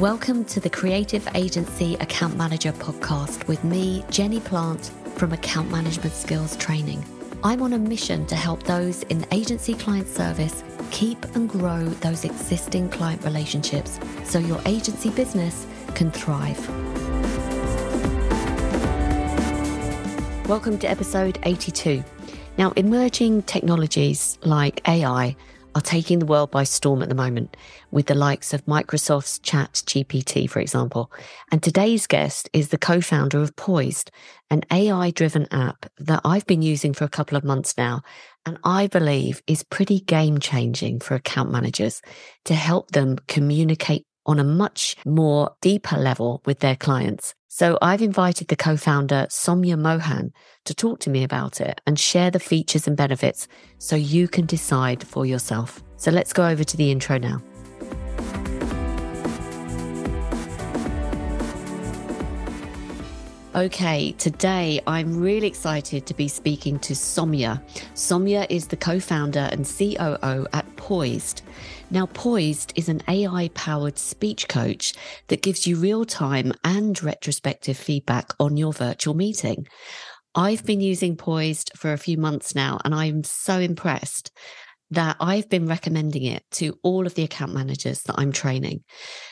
Welcome to the Creative Agency Account Manager podcast with me, Jenny Plant from Account Management Skills Training. I'm on a mission to help those in agency client service keep and grow those existing client relationships so your agency business can thrive. Welcome to episode 82. Now, emerging technologies like AI are taking the world by storm at the moment with the likes of Microsoft's Chat GPT, for example. And today's guest is the co-founder of Poised, an AI driven app that I've been using for a couple of months now. And I believe is pretty game changing for account managers to help them communicate on a much more deeper level with their clients. So I've invited the co-founder Soumya Mohan to talk to me about it and share the features and benefits so you can decide for yourself. So let's go over to the intro now. Okay, today I'm really excited to be speaking to Soumya. Soumya is the co founder and COO at Poised. Now, Poised is an AI powered speech coach that gives you real time and retrospective feedback on your virtual meeting. I've been using Poised for a few months now, and I'm so impressed that I've been recommending it to all of the account managers that I'm training.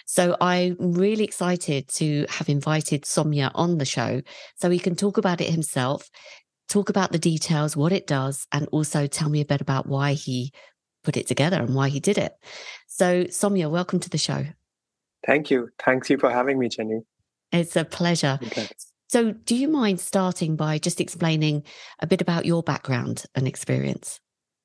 So I'm really excited to have invited Soumya on the show so he can talk about it himself, talk about the details, what it does, and also tell me a bit about why he put it together and why he did it. So Soumya, welcome to the show. Thank you. Thanks you for having me, Jenny. It's a pleasure. Okay. So, do you mind starting by just explaining a bit about your background and experience?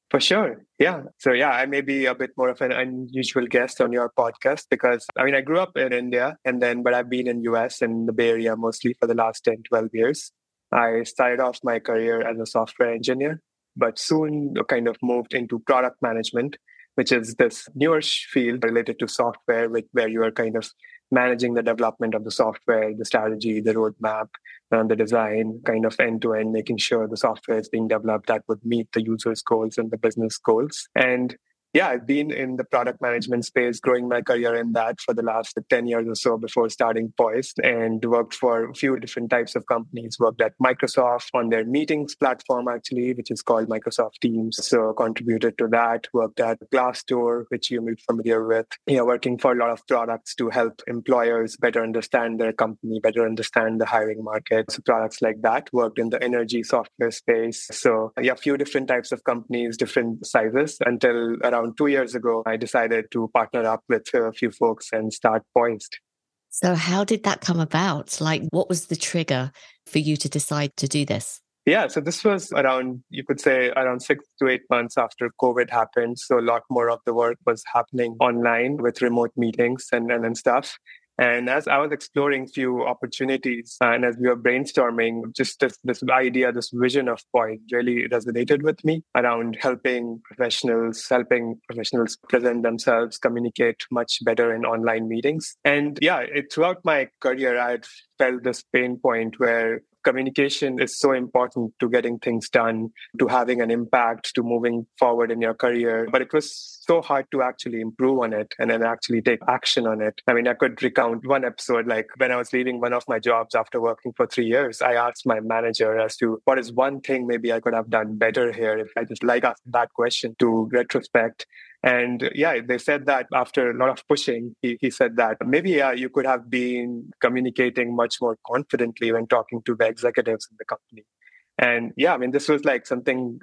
For sure. Yeah. So, yeah, I may be a bit more of an unusual guest on your podcast because I mean, I grew up in India and then, but I've been in US and the Bay Area mostly for the last 10, 12 years. I started off my career as a software engineer, but soon kind of moved into product management, which is this newer field related to software, where you are kind of managing the development of the software, the strategy, the roadmap, and the design, kind of end to end, making sure the software is being developed that would meet the user's goals and the business goals. And yeah, I've been in the product management space, growing my career in that for the last 10 years or so before starting Poised and worked for a few different types of companies. Worked at Microsoft on their meetings platform, actually, which is called Microsoft Teams. So contributed to that. Worked at Glassdoor, which you may be familiar with. Yeah, working for a lot of products to help employers better understand their company, better understand the hiring market. So products like that. Worked in the energy software space. So yeah, a few different types of companies, different sizes until around around two years ago, I decided to partner up with a few folks and start Poised. So, how did that come about? Like, what was the trigger for you to decide to do this? Yeah, so this was around, you could say, around six to eight months after COVID happened. So, a lot more of the work was happening online with remote meetings and, and, and stuff. And as I was exploring few opportunities uh, and as we were brainstorming, just this, this idea, this vision of Poised really resonated with me around helping professionals, helping professionals present themselves, communicate much better in online meetings. And yeah, it, throughout my career, I had felt this pain point where communication is so important to getting things done, to having an impact, to moving forward in your career. But it was so hard to actually improve on it and then actually take action on it. I mean, I could recount one episode like when I was leaving one of my jobs after working for three years, I asked my manager as to what is one thing maybe I could have done better here if I just like asked that question to retrospect and uh, yeah, they said that after a lot of pushing, he, he said that maybe yeah, you could have been communicating much more confidently when talking to the executives in the company. And yeah, I mean, this was like something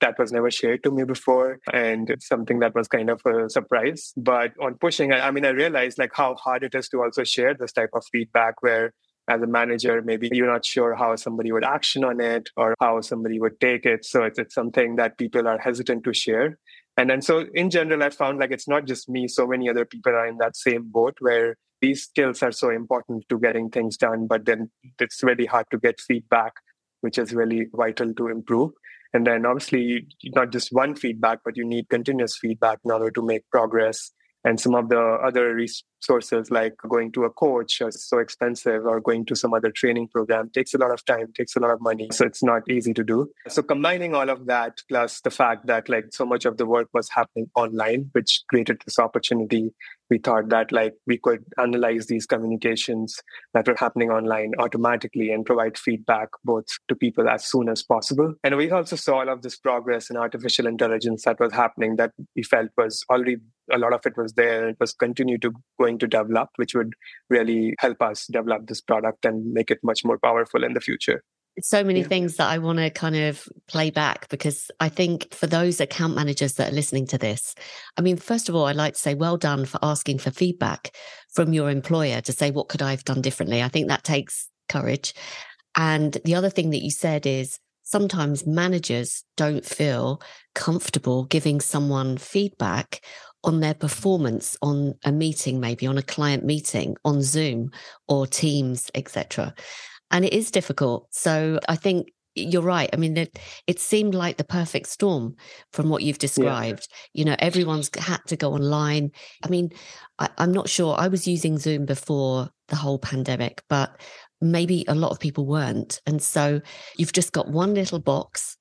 that was never shared to me before and something that was kind of a surprise. But on pushing, I, I mean, I realized like how hard it is to also share this type of feedback where as a manager, maybe you're not sure how somebody would action on it or how somebody would take it. So it's, it's something that people are hesitant to share. And then so in general, I found like it's not just me, so many other people are in that same boat where these skills are so important to getting things done, but then it's really hard to get feedback, which is really vital to improve. And then obviously not just one feedback, but you need continuous feedback in order to make progress. And some of the other resources like going to a coach is so expensive or going to some other training program takes a lot of time takes a lot of money so it's not easy to do. So combining all of that plus the fact that like so much of the work was happening online which created this opportunity we thought that like we could analyze these communications that were happening online automatically and provide feedback both to people as soon as possible. And we also saw all of this progress in artificial intelligence that was happening that we felt was already a lot of it was there it was continue to going to develop which would really help us develop this product and make it much more powerful in the future so many yeah. things that I want to kind of play back because I think for those account managers that are listening to this, I mean, first of all, I'd like to say well done for asking for feedback from your employer to say, what could I have done differently? I think that takes courage. And the other thing that you said is sometimes managers don't feel comfortable giving someone feedback on their performance on a meeting maybe on a client meeting on zoom or teams etc and it is difficult. So i think you're right. I mean it, it seemed like the perfect storm from what you've described. Yeah. you know everyone's had to go online. I mean I, i'm not sure. I was using zoom before the whole pandemic but maybe a lot of people weren't. And so you've just got one little box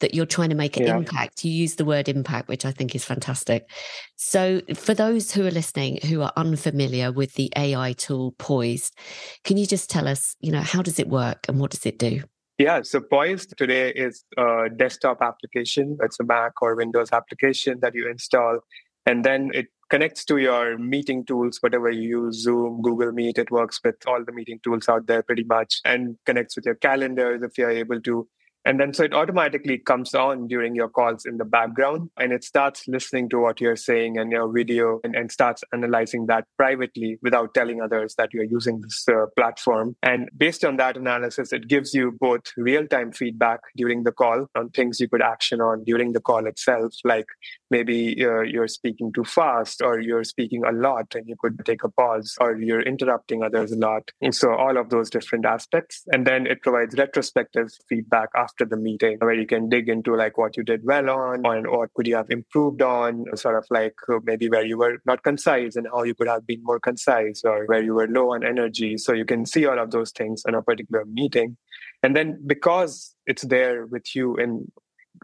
that you're trying to make an yeah. impact. You use the word impact, which I think is fantastic. So, for those who are listening who are unfamiliar with the AI tool Poised, can you just tell us, you know, how does it work and what does it do? Yeah, so Poised today is a desktop application. It's a Mac or Windows application that you install, and then it connects to your meeting tools, whatever you use, Zoom, Google Meet, it works with all the meeting tools out there pretty much, and connects with your calendars if you're able to. And then so it automatically comes on during your calls in the background and it starts listening to what you're saying and your video and, and starts analyzing that privately without telling others that you're using this uh, platform. And based on that analysis, it gives you both real time feedback during the call on things you could action on during the call itself, like maybe uh, you're speaking too fast or you're speaking a lot and you could take a pause or you're interrupting others a lot. And so all of those different aspects. And then it provides retrospective feedback after after the meeting where you can dig into like what you did well on and what could you have improved on sort of like uh, maybe where you were not concise and how you could have been more concise or where you were low on energy. So you can see all of those things in a particular meeting. And then because it's there with you in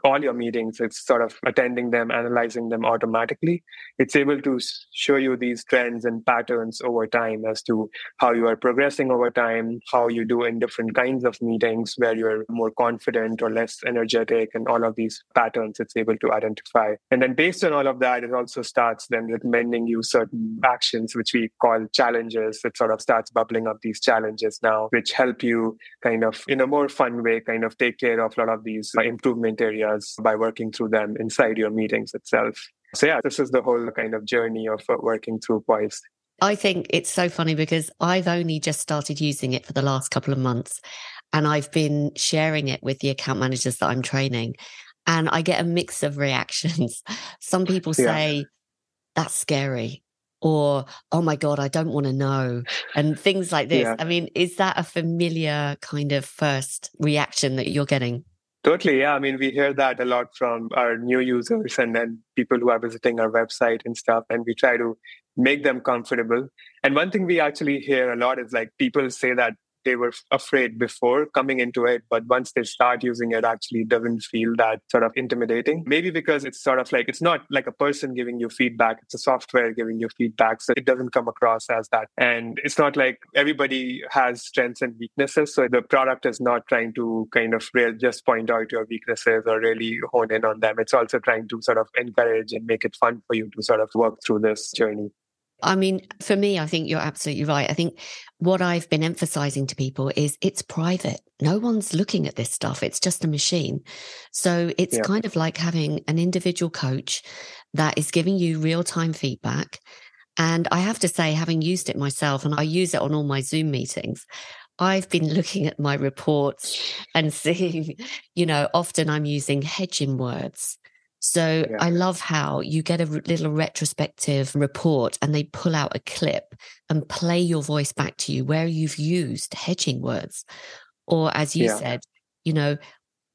all your meetings it's sort of attending them analyzing them automatically. It's able to show you these trends and patterns over time as to how you are progressing over time how you do in different kinds of meetings where you're more confident or less energetic and all of these patterns it's able to identify. And then based on all of that it also starts then recommending you certain actions which we call challenges. It sort of starts bubbling up these challenges now which help you kind of in a more fun way kind of take care of a lot of these improvement areas areas by working through them inside your meetings itself. So, yeah, this is the whole kind of journey of uh, working through Poised. I think it's so funny because I've only just started using it for the last couple of months and I've been sharing it with the account managers that I'm training. And I get a mix of reactions. Some people say, yeah. that's scary or oh my god i don't want to know and things like this yeah. i mean is that a familiar kind of first reaction that you're getting Totally. Yeah. I mean, we hear that a lot from our new users and then people who are visiting our website and stuff. And we try to make them comfortable. And one thing we actually hear a lot is like people say that they were afraid before coming into it, but once they start using it, actually doesn't feel that sort of intimidating. Maybe because it's sort of like it's not like a person giving you feedback; it's a software giving you feedback, so it doesn't come across as that. And it's not like everybody has strengths and weaknesses, so the product is not trying to kind of just point out your weaknesses or really hone in on them. It's also trying to sort of encourage and make it fun for you to sort of work through this journey. I mean, for me, I think you're absolutely right. I think what I've been emphasizing to people is it's private. No one's looking at this stuff. It's just a machine. So it's yeah. kind of like having an individual coach that is giving you real time feedback. And I have to say, having used it myself, and I use it on all my Zoom meetings, I've been looking at my reports and seeing, you know, often I'm using hedging words so yeah. I love how you get a little retrospective report and they pull out a clip and play your voice back to you where you've used hedging words. Or as you yeah. said, you know,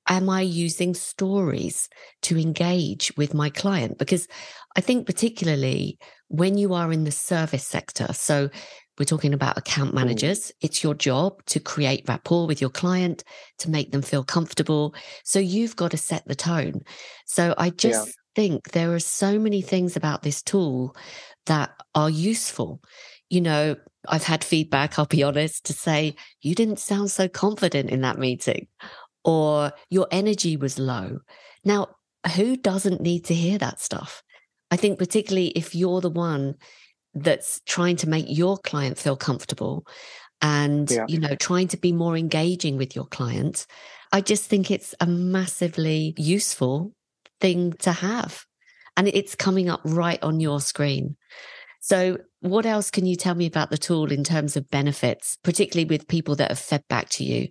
am I using stories to engage with my client? Because I think, particularly when you are in the service sector, so we're talking about account mm. managers. It's your job to create rapport with your client, to make them feel comfortable. So you've got to set the tone. So I just yeah. think there are so many things about this tool that are useful. You know, I've had feedback, I'll be honest, to say, you didn't sound so confident in that meeting, or your energy was low. Now, who doesn't need to hear that stuff? I think, particularly if you're the one that's trying to make your client feel comfortable and yeah. you know trying to be more engaging with your client i just think it's a massively useful thing to have and it's coming up right on your screen so what else can you tell me about the tool in terms of benefits particularly with people that have fed back to you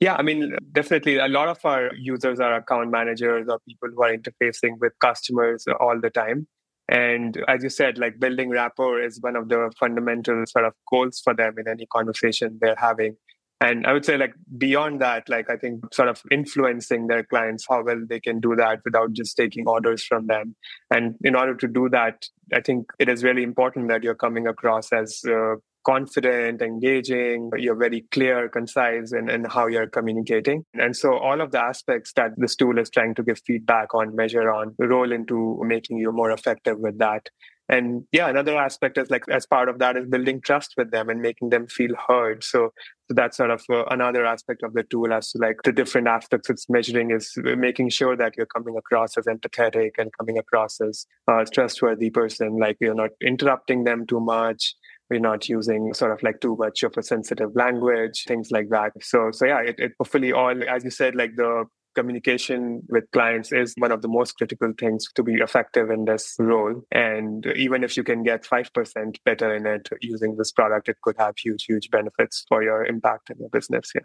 yeah, I mean, definitely a lot of our users are account managers or people who are interfacing with customers all the time. And as you said, like building rapport is one of the fundamental sort of goals for them in any conversation they're having. And I would say, like, beyond that, like, I think sort of influencing their clients, how well they can do that without just taking orders from them. And in order to do that, I think it is really important that you're coming across as uh, confident, engaging, you're very clear, concise in, in how you're communicating. And so all of the aspects that this tool is trying to give feedback on, measure on, roll into making you more effective with that. And yeah, another aspect is like as part of that is building trust with them and making them feel heard. So, so that's sort of uh, another aspect of the tool as to like the different aspects it's measuring is making sure that you're coming across as empathetic and coming across as a trustworthy person. Like you're not interrupting them too much we're not using sort of like too much of a sensitive language things like that so so yeah it, it hopefully all as you said like the communication with clients is one of the most critical things to be effective in this role and even if you can get 5% better in it using this product it could have huge huge benefits for your impact in your business yeah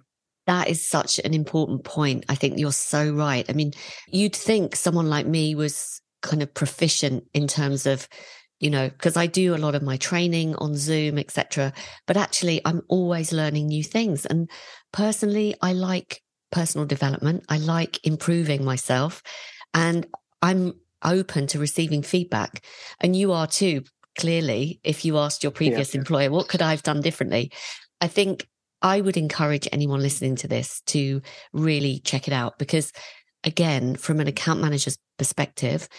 that is such an important point. I think you're so right. I mean, you'd think someone like me was kind of proficient in terms of you know because i do a lot of my training on zoom etc but actually i'm always learning new things and personally i like personal development i like improving myself and i'm open to receiving feedback and you are too clearly if you asked your previous yeah. employer what could i have done differently i think i would encourage anyone listening to this to really check it out because again from an account manager's perspective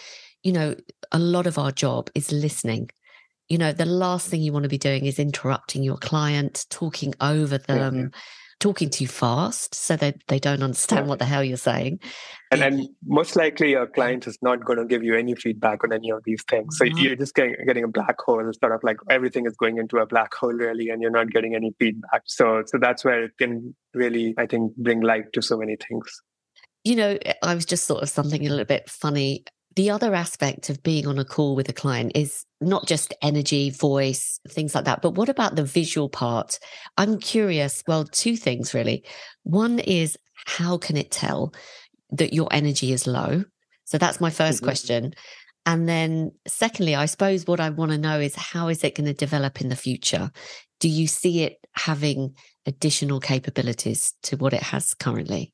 you know, a lot of our job is listening. You know, the last thing you want to be doing is interrupting your client, talking over them, yeah. talking too fast so that they don't understand what the hell you're saying. And then most likely your client is not going to give you any feedback on any of these things. So mm-hmm. you're just getting, getting a black hole, sort of like everything is going into a black hole really, and you're not getting any feedback. So, so that's where it can really, I think, bring light to so many things. You know, I was just sort of something a little bit funny the other aspect of being on a call with a client is not just energy, voice, things like that, but what about the visual part? I'm curious. Well, two things really. One is how can it tell that your energy is low? So that's my 1st mm-hmm. question. And then, secondly, I suppose what I want to know is how is it going to develop in the future? Do you see it having additional capabilities to what it has currently?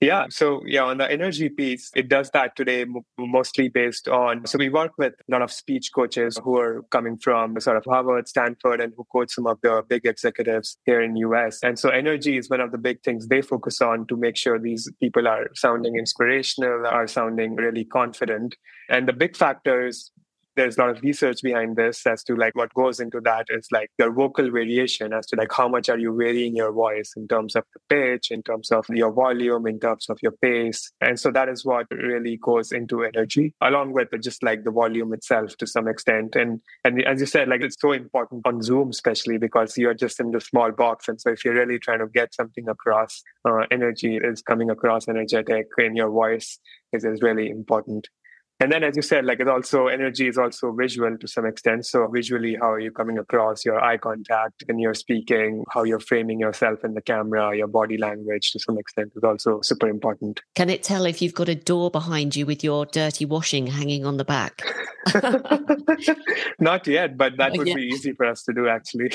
Yeah. So, yeah, on the energy piece, it does that today mostly based on. So, we work with a lot of speech coaches who are coming from sort of Harvard, Stanford, and who coach some of the big executives here in US. And so, energy is one of the big things they focus on to make sure these people are sounding inspirational, are sounding really confident. And the big factors there's a lot of research behind this as to like what goes into that is like your vocal variation as to like how much are you varying your voice in terms of the pitch in terms of your volume in terms of your pace. And so that is what really goes into energy along with just like the volume itself to some extent. And and as you said like it's so important on zoom especially because you're just in the small box. And so if you're really trying to get something across uh, energy is coming across energetic in your voice is, is really important and then, as you said, like it's also energy is also visual to some extent. So visually, how are you coming across your eye contact when you're speaking, how you're framing yourself in the camera, your body language to some extent is also super important. Can it tell if you've got a door behind you with your dirty washing hanging on the back? Not yet, but that would be easy for us to do actually.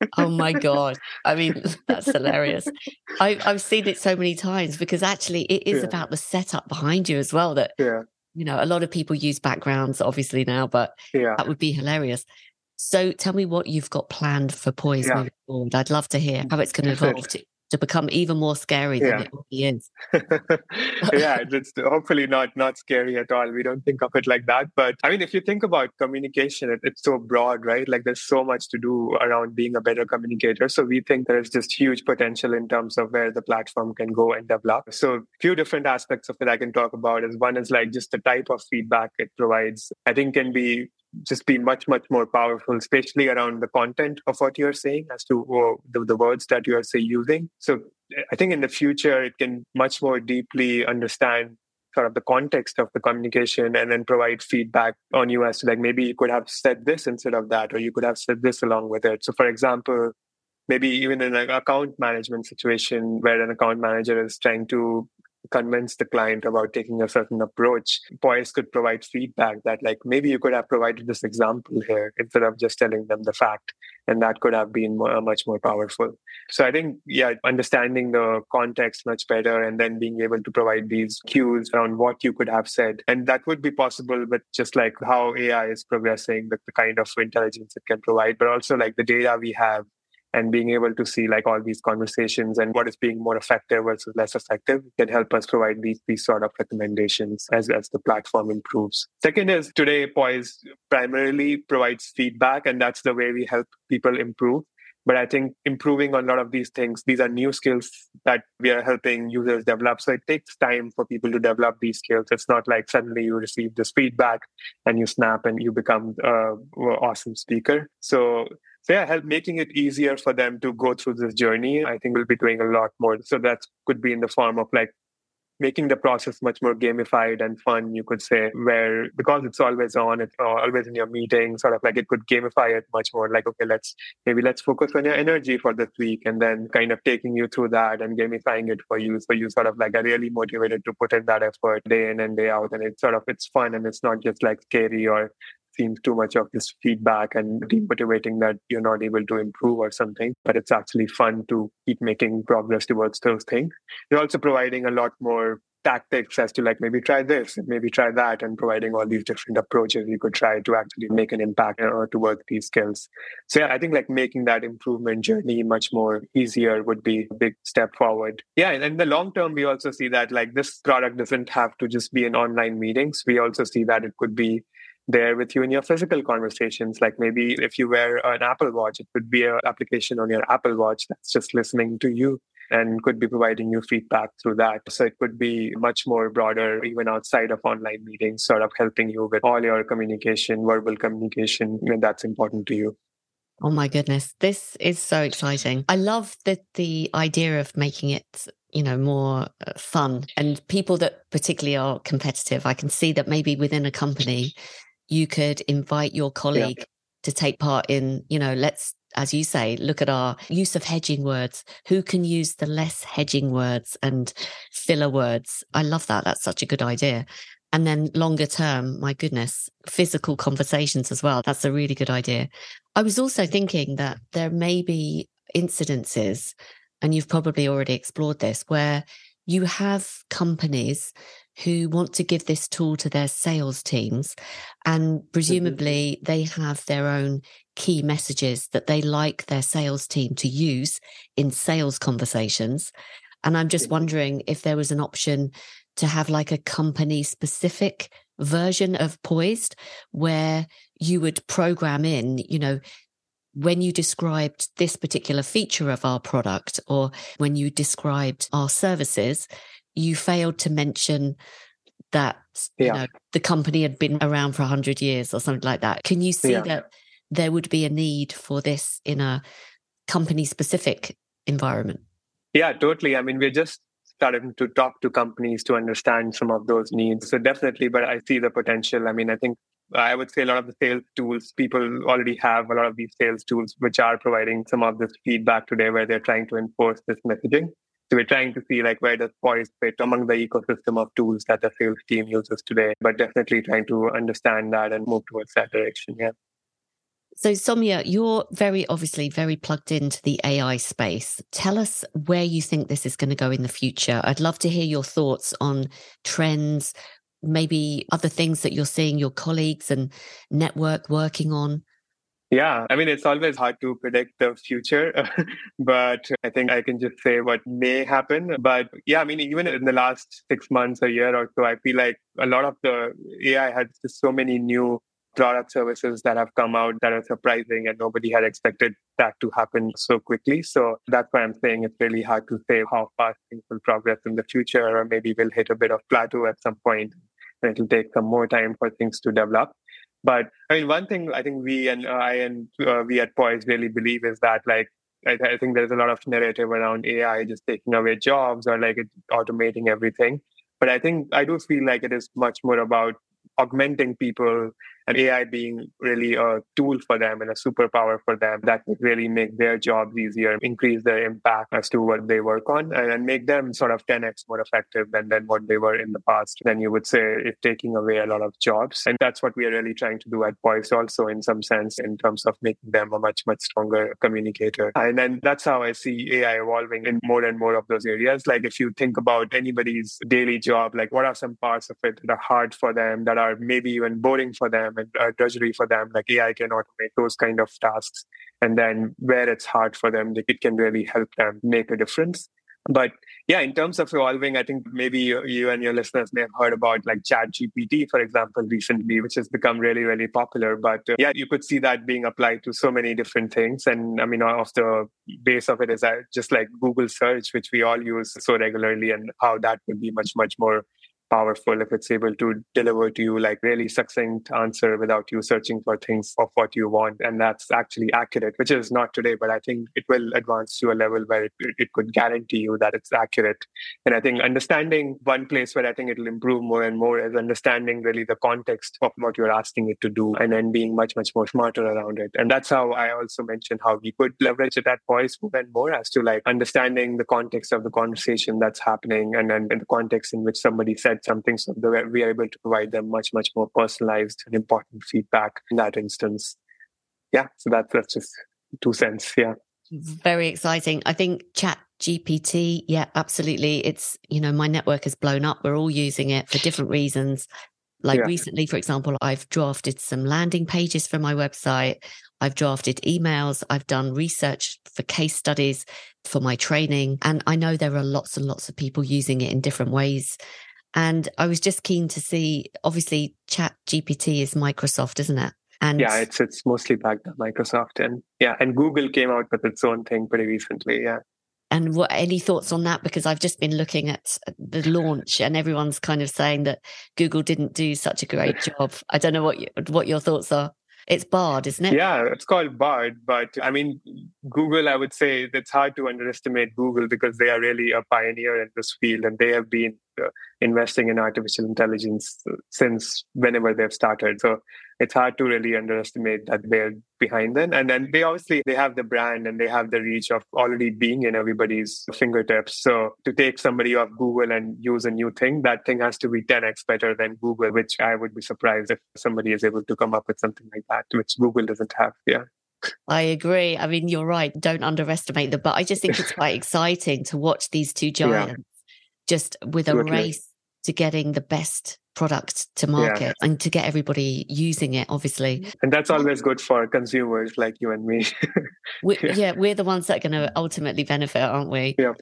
oh my god! I mean, that's hilarious. I, I've seen it so many times because actually, it is yeah. about the setup behind you as well. That yeah. You know, a lot of people use backgrounds, obviously now, but yeah. that would be hilarious. So, tell me what you've got planned for Poise yeah. moving forward. I'd love to hear how it's going to evolve to become even more scary than yeah. it already is. yeah, it's hopefully not not scary at all. We don't think of it like that. But I mean, if you think about communication, it, it's so broad, right? Like there's so much to do around being a better communicator. So we think there's just huge potential in terms of where the platform can go and develop. So a few different aspects of it I can talk about is one is like just the type of feedback it provides. I think can be just be much much more powerful especially around the content of what you're saying as to oh, the, the words that you are say using. So i think in the future it can much more deeply understand sort of the context of the communication and then provide feedback on you as to like maybe you could have said this instead of that or you could have said this along with it. So for example maybe even in an account management situation where an account manager is trying to convince the client about taking a certain approach, Poise could provide feedback that, like, maybe you could have provided this example here instead of just telling them the fact. And that could have been more, much more powerful. So I think, yeah, understanding the context much better and then being able to provide these cues around what you could have said. And that would be possible with just like how AI is progressing, the, the kind of intelligence it can provide, but also like the data we have and being able to see like all these conversations and what is being more effective versus less effective can help us provide these these sort of recommendations as, as the platform improves. Second is today Poise primarily provides feedback and that's the way we help people improve. But I think improving on a lot of these things, these are new skills that we are helping users develop. So it takes time for people to develop these skills. It's not like suddenly you receive this feedback and you snap and you become an awesome speaker. So yeah, help making it easier for them to go through this journey. I think we'll be doing a lot more. So that could be in the form of like making the process much more gamified and fun, you could say, where because it's always on, it's always in your meeting, sort of like it could gamify it much more. Like, okay, let's maybe let's focus on your energy for this week and then kind of taking you through that and gamifying it for you. So you sort of like are really motivated to put in that effort day in and day out. And it's sort of it's fun and it's not just like scary or seems too much of this feedback and mm-hmm. demotivating that you're not able to improve or something. But it's actually fun to keep making progress towards those things. You're also providing a lot more tactics as to like maybe try this and maybe try that and providing all these different approaches you could try to actually make an impact or to work these skills so yeah i think like making that improvement journey much more easier would be a big step forward yeah and in the long term we also see that like this product doesn't have to just be in online meetings we also see that it could be there with you in your physical conversations. Like maybe if you wear an Apple Watch, it could be an application on your Apple Watch that's just listening to you and could be providing you feedback through that. So it could be much more broader, even outside of online meetings, sort of helping you with all your communication, verbal communication that's important to you. Oh my goodness, this is so exciting. I love that the idea of making it you know more uh, fun and people that particularly are competitive i can see that maybe within a company you could invite your colleague yeah. to take part in, you know, let's, as you say, look at our use of hedging words. Who can use the less hedging words and filler words? I love that. That's such a good idea. And then longer term, my goodness, physical conversations as well. That's a really good idea. I was also thinking that there may be incidences, and you've probably already explored this, where you have companies who want to give this tool to their sales teams. And presumably mm-hmm. they have their own key messages that they like their sales team to use in sales conversations. And I'm just wondering if there was an option to have like a company specific version of Poised where you would program in, you know, when you described this particular feature of our product or when you described our services, you failed to mention that yeah. you know the company had been around for 100 years or something like that can you see yeah. that there would be a need for this in a company specific environment yeah totally i mean we're just starting to talk to companies to understand some of those needs so definitely but i see the potential i mean i think I would say a lot of the sales tools, people already have a lot of these sales tools, which are providing some of this feedback today where they're trying to enforce this messaging. So we're trying to see like where does Poise fit among the ecosystem of tools that the sales team uses today, but definitely trying to understand that and move towards that direction. Yeah. So, Soumya, you're very obviously very plugged into the AI space. Tell us where you think this is going to go in the future. I'd love to hear your thoughts on trends, maybe other things that you're seeing your colleagues and network working on. Yeah, I mean, it's always hard to predict the future, but I think I can just say what may happen. But yeah, I mean, even in the last six months, a year or so, I feel like a lot of the AI has just so many new product services that have come out that are surprising and nobody had expected that to happen so quickly. So that's why I'm saying it's really hard to say how fast things will progress in the future, or maybe we'll hit a bit of plateau at some point and it'll take some more time for things to develop. But I mean, one thing I think we and uh, I and uh, we at Poise really believe is that like I, I, think there's a lot of narrative around AI just taking away jobs or like automating everything. But I think I do feel like it is much more about augmenting people and AI being really a tool for them and a superpower for them that would really make their jobs easier, increase their impact as to what they work on, and make them sort of 10x more effective than, than what they were in the past. Then you would say if taking away a lot of jobs. And that's what we are really trying to do at Poise also in some sense in terms of making them a much, much stronger communicator. And then that's how I see AI evolving in more and more of those areas. Like if you think about anybody's daily job, like what are some parts of it that are hard for them, that are maybe even boring for them uh, drudgery for them, like AI can automate those kind of tasks. And then where it's hard for them, it can really help them make a difference. But yeah, in terms of evolving, I think maybe you, you, and your listeners may have heard about like Chat GPT, for example, recently, which has become really, really popular. But uh, yeah, you could see that being applied to so many different things. And I mean, off the base of it is just like Google search, which we all use so regularly, and how that could be much, much more powerful if it's able to deliver to you like really succinct answer without you searching for things of what you want. And that's actually accurate which is not today but i think it will advance to a level where it, it could guarantee you that it's accurate. And i think understanding one place where i think it'll improve more and more is understanding really the context of what you're asking it to do and then being much much more smarter around it. And that's how i also mentioned how we could leverage it at Poise more and more as to like understanding the context of the conversation that's happening and then in the context in which somebody said something so that we are able to provide them much much more personalized and important feedback in that instance yeah so that, that's just two cents yeah very exciting i think chat gpt yeah absolutely it's you know my network has blown up we're all using it for different reasons like yeah. recently for example i've drafted some landing pages for my website I've drafted emails. I've done research for case studies for my training. And I know there are lots and lots of people using it in different ways. And I was just keen to see, obviously, Chat GPT is Microsoft, isn't it? And yeah, it's it's mostly backed by Microsoft, and yeah, and Google came out with its own thing pretty recently. Yeah. And what any thoughts on that? Because I've just been looking at the launch, and everyone's kind of saying that Google didn't do such a great job. I don't know what you, what your thoughts are. It's Bard, isn't it? Yeah, it's called Bard. But I mean, Google, I would say it's hard to underestimate Google because they are really a pioneer in this field and they have been uh, investing in artificial intelligence since whenever they've started. So it's hard to really underestimate that they're behind them. And then they obviously they have the brand and they have the reach of already being in everybody's fingertips. So to take somebody off Google and use a new thing, that thing has to be 10x better than Google, which I would be surprised if somebody is able to come up with something like that, which Google doesn't have. Yeah. I agree. I mean, you're right. Don't underestimate them. But I just think it's quite exciting to watch these two giants yeah. just with a race to getting the best product to market yeah. and to get everybody using it obviously mm-hmm. and that's always good for consumers like you and me we, yeah. yeah. we're the ones that are going to ultimately benefit aren't we yeah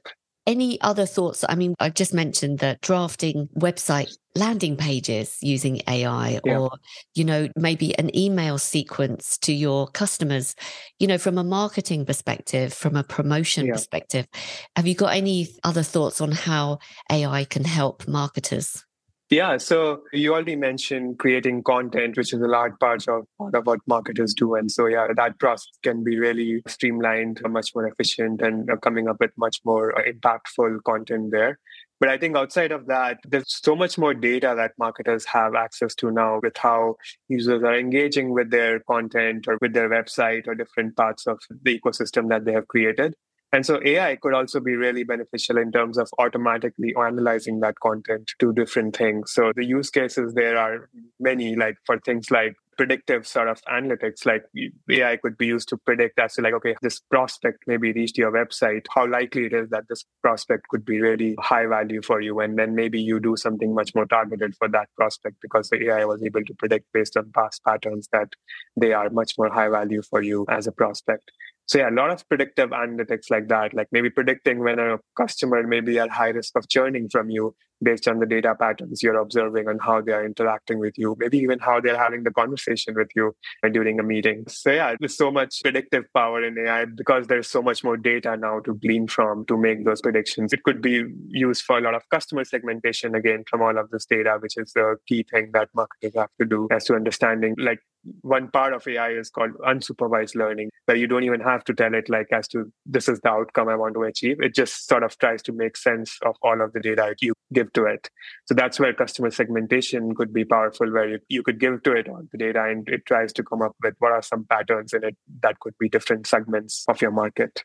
any other thoughts i mean i've just mentioned that drafting website landing pages using ai yeah. or you know maybe an email sequence to your customers you know from a marketing perspective from a promotion yeah. perspective have you got any other thoughts on how ai can help marketers yeah, so you already mentioned creating content, which is a large part of, of what marketers do. And so, yeah, that process can be really streamlined, much more efficient, and uh, coming up with much more uh, impactful content there. But I think outside of that, there's so much more data that marketers have access to now with how users are engaging with their content or with their website or different parts of the ecosystem that they have created. And so AI could also be really beneficial in terms of automatically analyzing that content to different things. So the use cases there are many, like for things like predictive sort of analytics. Like AI could be used to predict as to like, okay, this prospect maybe reached your website. How likely it is that this prospect could be really high value for you. And then maybe you do something much more targeted for that prospect because the AI was able to predict based on past patterns that they are much more high value for you as a prospect. So yeah, a lot of predictive analytics like that, like maybe predicting when a customer may be at high risk of churning from you based on the data patterns you're observing and how they are interacting with you, maybe even how they're having the conversation with you during a meeting. So yeah, there's so much predictive power in AI because there's so much more data now to glean from to make those predictions. It could be used for a lot of customer segmentation again from all of this data, which is the key thing that marketers have to do as to understanding like one part of AI is called unsupervised learning, where you don't even have to tell it like as to this is the outcome I want to achieve. It just sort of tries to make sense of all of the data you give to it. So that's where customer segmentation could be powerful, where you, you could give to it all the data and it tries to come up with what are some patterns in it that could be different segments of your market.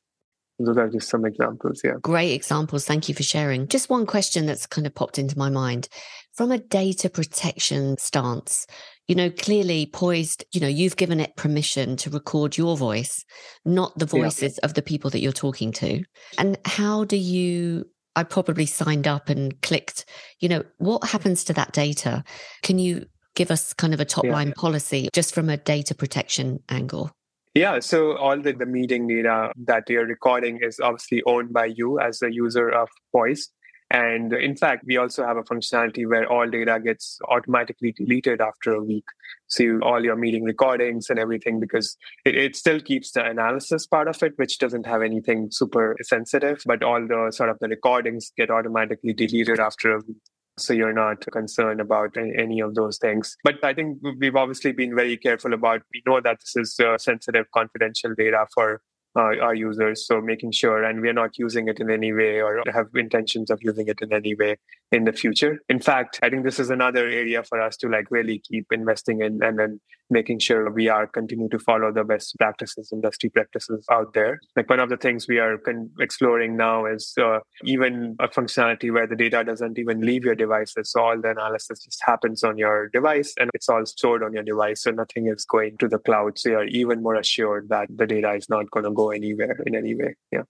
Those are just some examples. Yeah. Great examples. Thank you for sharing. Just one question that's kind of popped into my mind. From a data protection stance, you know, clearly poised, you know, you've given it permission to record your voice, not the voices yeah. of the people that you're talking to. And how do you I probably signed up and clicked, you know, what happens to that data? Can you give us kind of a top line policy just from a data protection angle? Yeah, so all the, the meeting data that you're recording is obviously owned by you as a user of Poised. And in fact, we also have a functionality where all data gets automatically deleted after a week. So all your meeting recordings and everything, because it, it still keeps the analysis part of it, which doesn't have anything super sensitive, but all the sort of the recordings get automatically deleted after a week so you're not concerned about any of those things. But I think we've obviously been very careful about. We know that this is uh, sensitive, confidential data for our users. So making sure, and we're not using it in any way or have intentions of using it in any way in the future. In fact, I think this is another area for us to like really keep investing in and then making sure we are continue to follow the best practices, industry practices out there. Like one of the things we are con- exploring now is uh, even a functionality where the data doesn't even leave your devices. So all the analysis just happens on your device and it's all stored on your device. So nothing is going to the cloud. So you're even more assured that the data is not going to go anywhere in any way. Yeah.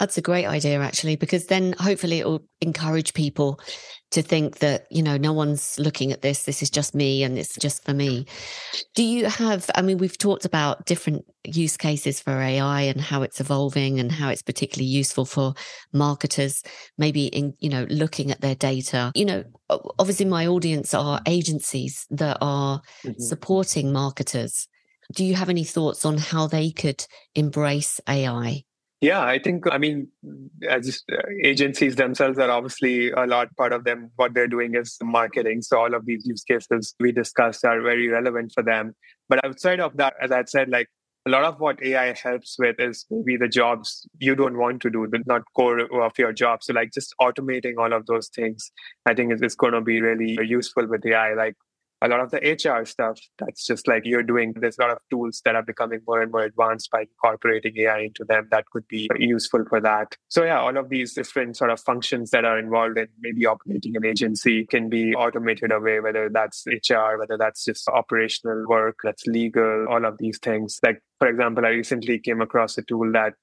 That's a great idea, actually, because then hopefully it will encourage people to think that, you know, no one's looking at this. This is just me and it's just for me. Do you have, I mean, we've talked about different use cases for AI and how it's evolving and how it's particularly useful for marketers, maybe in, you know, looking at their data. You know, obviously my audience are agencies that are mm-hmm. supporting marketers. Do you have any thoughts on how they could embrace AI? Yeah, I think, I mean, as agencies themselves are obviously a lot part of them, what they're doing is marketing. So all of these use cases we discussed are very relevant for them. But outside of that, as I said, like a lot of what AI helps with is maybe the jobs you don't want to do, the not core of your job. So like just automating all of those things, I think is, is going to be really useful with AI. Like a lot of the HR stuff that's just like you're doing. There's a lot of tools that are becoming more and more advanced by incorporating AI into them that could be useful for that. So yeah, all of these different sort of functions that are involved in maybe operating an agency can be automated away, whether that's HR, whether that's just operational work, that's legal, all of these things. Like for example, I recently came across a tool that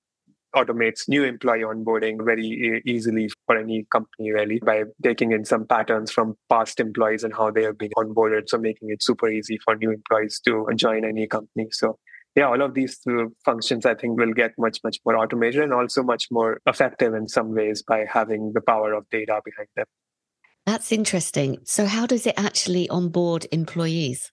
automates new employee onboarding very easily for any company really by taking in some patterns from past employees and how they have been onboarded so making it super easy for new employees to join any company. So yeah all of these functions i think will get much much more automated and also much more effective in some ways by having the power of data behind them. That's interesting. So how does it actually onboard employees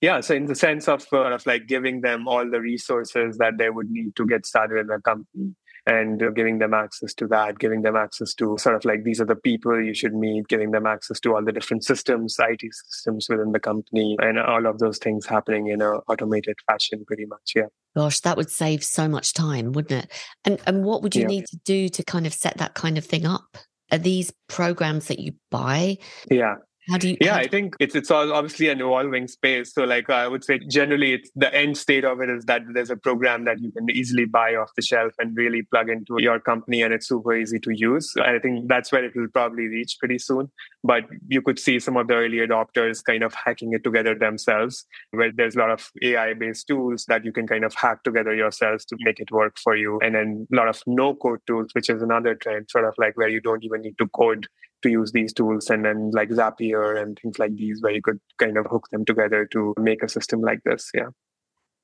yeah so in the sense of uh, of like giving them all the resources that they would need to get started in a company and uh, giving them access to that giving them access to sort of like these are the people you should meet giving them access to all the different systems it systems within the company and all of those things happening in a automated fashion pretty much yeah. Gosh that would save so much time wouldn't it? And and what would you yeah. need to do to kind of set that kind of thing up? Are these programs that you buy yeah How do you? Yeah, I think it's it's all obviously an evolving space. So, like I would say, generally, it's the end state of it is that there's a program that you can easily buy off the shelf and really plug into your company, and it's super easy to use. And I think that's where it will probably reach pretty soon. But you could see some of the early adopters kind of hacking it together themselves, where there's a lot of AI-based tools that you can kind of hack together yourselves to make it work for you, and then a lot of no-code tools, which is another trend, sort of like where you don't even need to code to use these tools and then like Zapier and things like these where you could kind of hook them together to make a system like this. Yeah.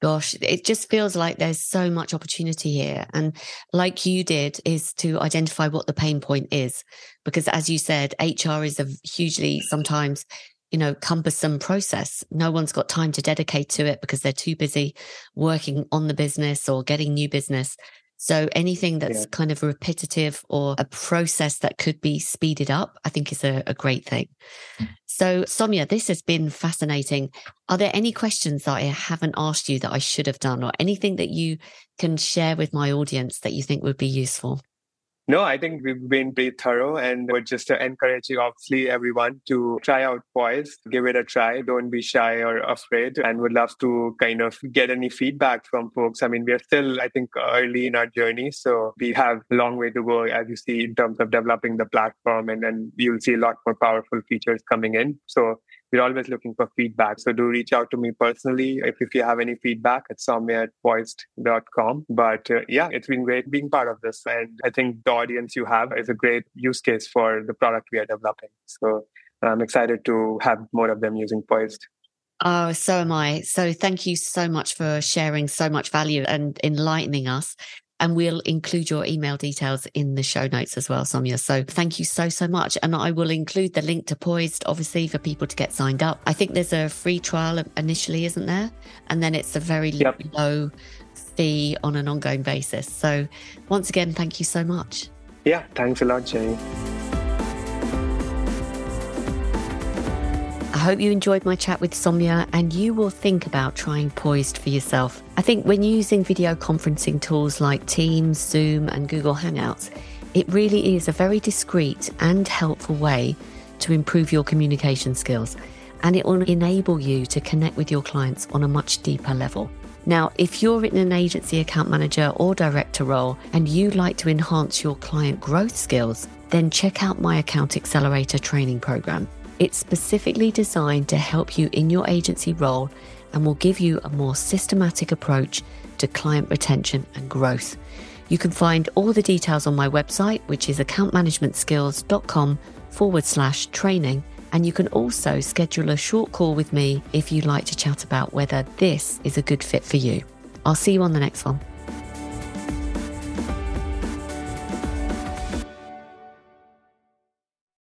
Gosh, it just feels like there's so much opportunity here. And like you did, is to identify what the pain point is. Because as you said, HR is a hugely sometimes, you know, cumbersome process. No one's got time to dedicate to it because they're too busy working on the business or getting new business. So anything that's yeah. kind of repetitive or a process that could be speeded up, I think is a, a great thing. Mm. So Soumya, this has been fascinating. Are there any questions that I haven't asked you that I should have done or anything that you can share with my audience that you think would be useful? No, I think we've been pretty thorough and we're just encouraging obviously everyone to try out Poised, give it a try. Don't be shy or afraid and would love to kind of get any feedback from folks. I mean, we're still, I think, early in our journey. So we have a long way to go, as you see, in terms of developing the platform and then you'll see a lot more powerful features coming in. So we're always looking for feedback. So do reach out to me personally if, if you have any feedback at soumya at poised.com. But uh, yeah, it's been great being part of this. And I think the audience you have is a great use case for the product we are developing. So I'm excited to have more of them using Poised. Oh, so am I. So thank you so much for sharing so much value and enlightening us. And we'll include your email details in the show notes as well, Soumya. So thank you so, so much. And I will include the link to Poised, obviously, for people to get signed up. I think there's a free trial initially, isn't there? And then it's a very yep. low fee on an ongoing basis. So once again, thank you so much. Yeah, thanks a lot, Jenny. Hope you enjoyed my chat with Soumya and you will think about trying Poised for yourself. I think when using video conferencing tools like Teams, Zoom, and Google Hangouts, it really is a very discreet and helpful way to improve your communication skills. And it will enable you to connect with your clients on a much deeper level. Now, if you're in an agency account manager or director role and you'd like to enhance your client growth skills, then check out my Account Accelerator training program. It's specifically designed to help you in your agency role and will give you a more systematic approach to client retention and growth. You can find all the details on my website, which is accountmanagementskills.com forward slash training. And you can also schedule a short call with me if you'd like to chat about whether this is a good fit for you. I'll see you on the next one.